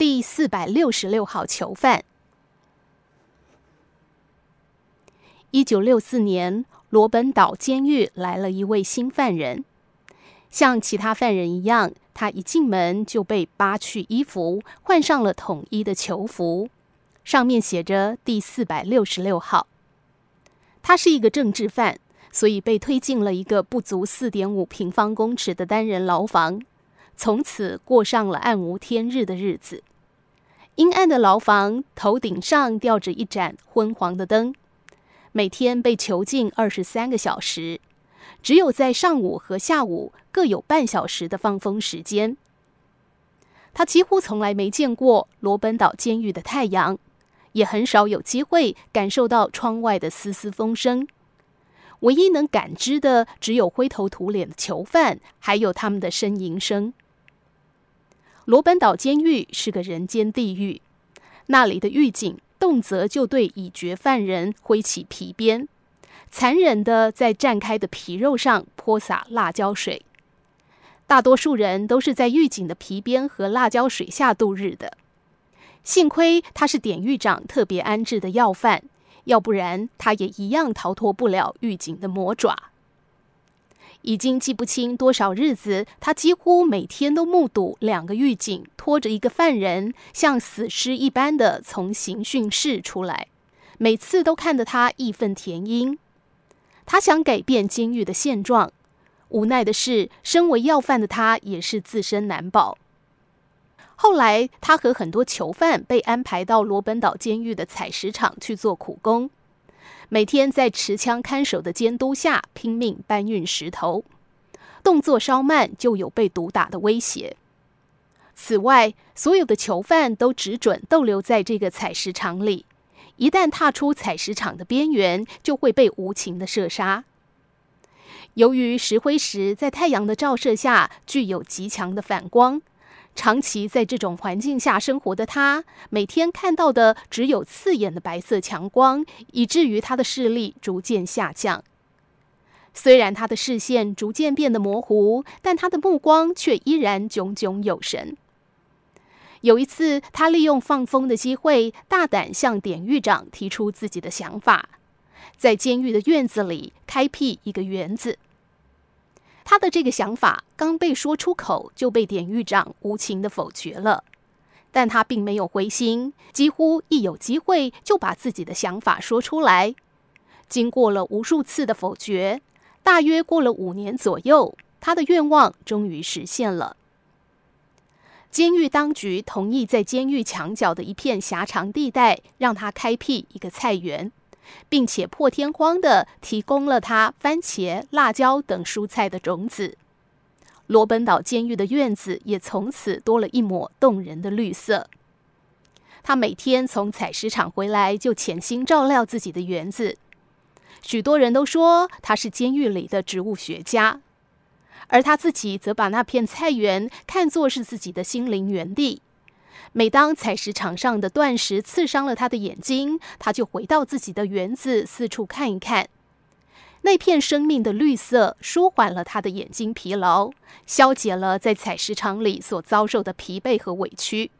第四百六十六号囚犯。一九六四年，罗本岛监狱来了一位新犯人，像其他犯人一样，他一进门就被扒去衣服，换上了统一的囚服，上面写着“第四百六十六号”。他是一个政治犯，所以被推进了一个不足四点五平方公尺的单人牢房，从此过上了暗无天日的日子。阴暗的牢房，头顶上吊着一盏昏黄的灯。每天被囚禁二十三个小时，只有在上午和下午各有半小时的放风时间。他几乎从来没见过罗本岛监狱的太阳，也很少有机会感受到窗外的丝丝风声。唯一能感知的，只有灰头土脸的囚犯，还有他们的呻吟声。罗本岛监狱是个人间地狱，那里的狱警，动辄就对已决犯人挥起皮鞭，残忍地在绽开的皮肉上泼洒辣椒水。大多数人都是在狱警的皮鞭和辣椒水下度日的。幸亏他是典狱长特别安置的要犯，要不然他也一样逃脱不了狱警的魔爪。已经记不清多少日子，他几乎每天都目睹两个狱警拖着一个犯人，像死尸一般的从刑讯室出来，每次都看得他义愤填膺。他想改变监狱的现状，无奈的是，身为要犯的他也是自身难保。后来，他和很多囚犯被安排到罗本岛监狱的采石场去做苦工。每天在持枪看守的监督下拼命搬运石头，动作稍慢就有被毒打的威胁。此外，所有的囚犯都只准逗留在这个采石场里，一旦踏出采石场的边缘，就会被无情的射杀。由于石灰石在太阳的照射下具有极强的反光。长期在这种环境下生活的他，每天看到的只有刺眼的白色强光，以至于他的视力逐渐下降。虽然他的视线逐渐变得模糊，但他的目光却依然炯炯有神。有一次，他利用放风的机会，大胆向典狱长提出自己的想法，在监狱的院子里开辟一个园子。他的这个想法刚被说出口，就被典狱长无情地否决了。但他并没有灰心，几乎一有机会就把自己的想法说出来。经过了无数次的否决，大约过了五年左右，他的愿望终于实现了。监狱当局同意在监狱墙角的一片狭长地带，让他开辟一个菜园。并且破天荒地提供了他番茄、辣椒等蔬菜的种子。罗本岛监狱的院子也从此多了一抹动人的绿色。他每天从采石场回来，就潜心照料自己的园子。许多人都说他是监狱里的植物学家，而他自己则把那片菜园看作是自己的心灵园地。每当采石场上的断石刺伤了他的眼睛，他就回到自己的园子，四处看一看。那片生命的绿色舒缓了他的眼睛疲劳，消解了在采石场里所遭受的疲惫和委屈。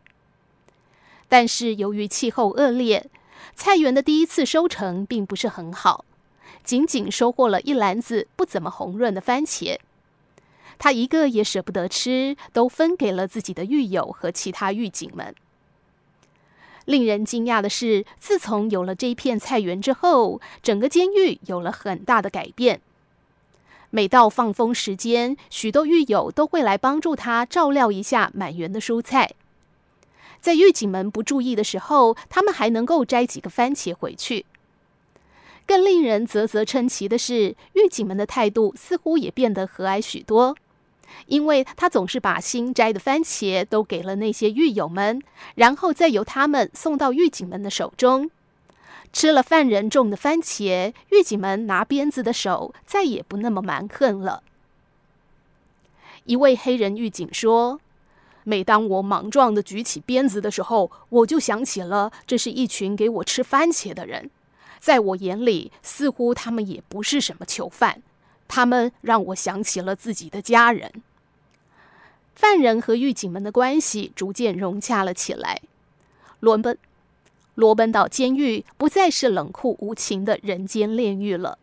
但是由于气候恶劣，菜园的第一次收成并不是很好，仅仅收获了一篮子不怎么红润的番茄。他一个也舍不得吃，都分给了自己的狱友和其他狱警们。令人惊讶的是，自从有了这片菜园之后，整个监狱有了很大的改变。每到放风时间，许多狱友都会来帮助他照料一下满园的蔬菜。在狱警们不注意的时候，他们还能够摘几个番茄回去。更令人啧啧称奇的是，狱警们的态度似乎也变得和蔼许多。因为他总是把新摘的番茄都给了那些狱友们，然后再由他们送到狱警们的手中。吃了犯人种的番茄，狱警们拿鞭子的手再也不那么蛮横了。一位黑人狱警说：“每当我莽撞地举起鞭子的时候，我就想起了这是一群给我吃番茄的人，在我眼里，似乎他们也不是什么囚犯。”他们让我想起了自己的家人。犯人和狱警们的关系逐渐融洽了起来。罗本罗本岛监狱不再是冷酷无情的人间炼狱了。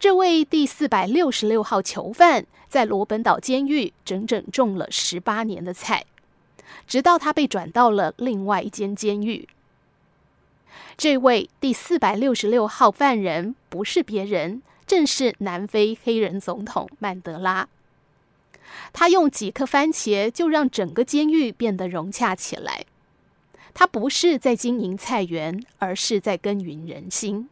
这位第四百六十六号囚犯在罗本岛监狱整整种了十八年的菜，直到他被转到了另外一间监狱。这位第四百六十六号犯人不是别人，正是南非黑人总统曼德拉。他用几颗番茄就让整个监狱变得融洽起来。他不是在经营菜园，而是在耕耘人心。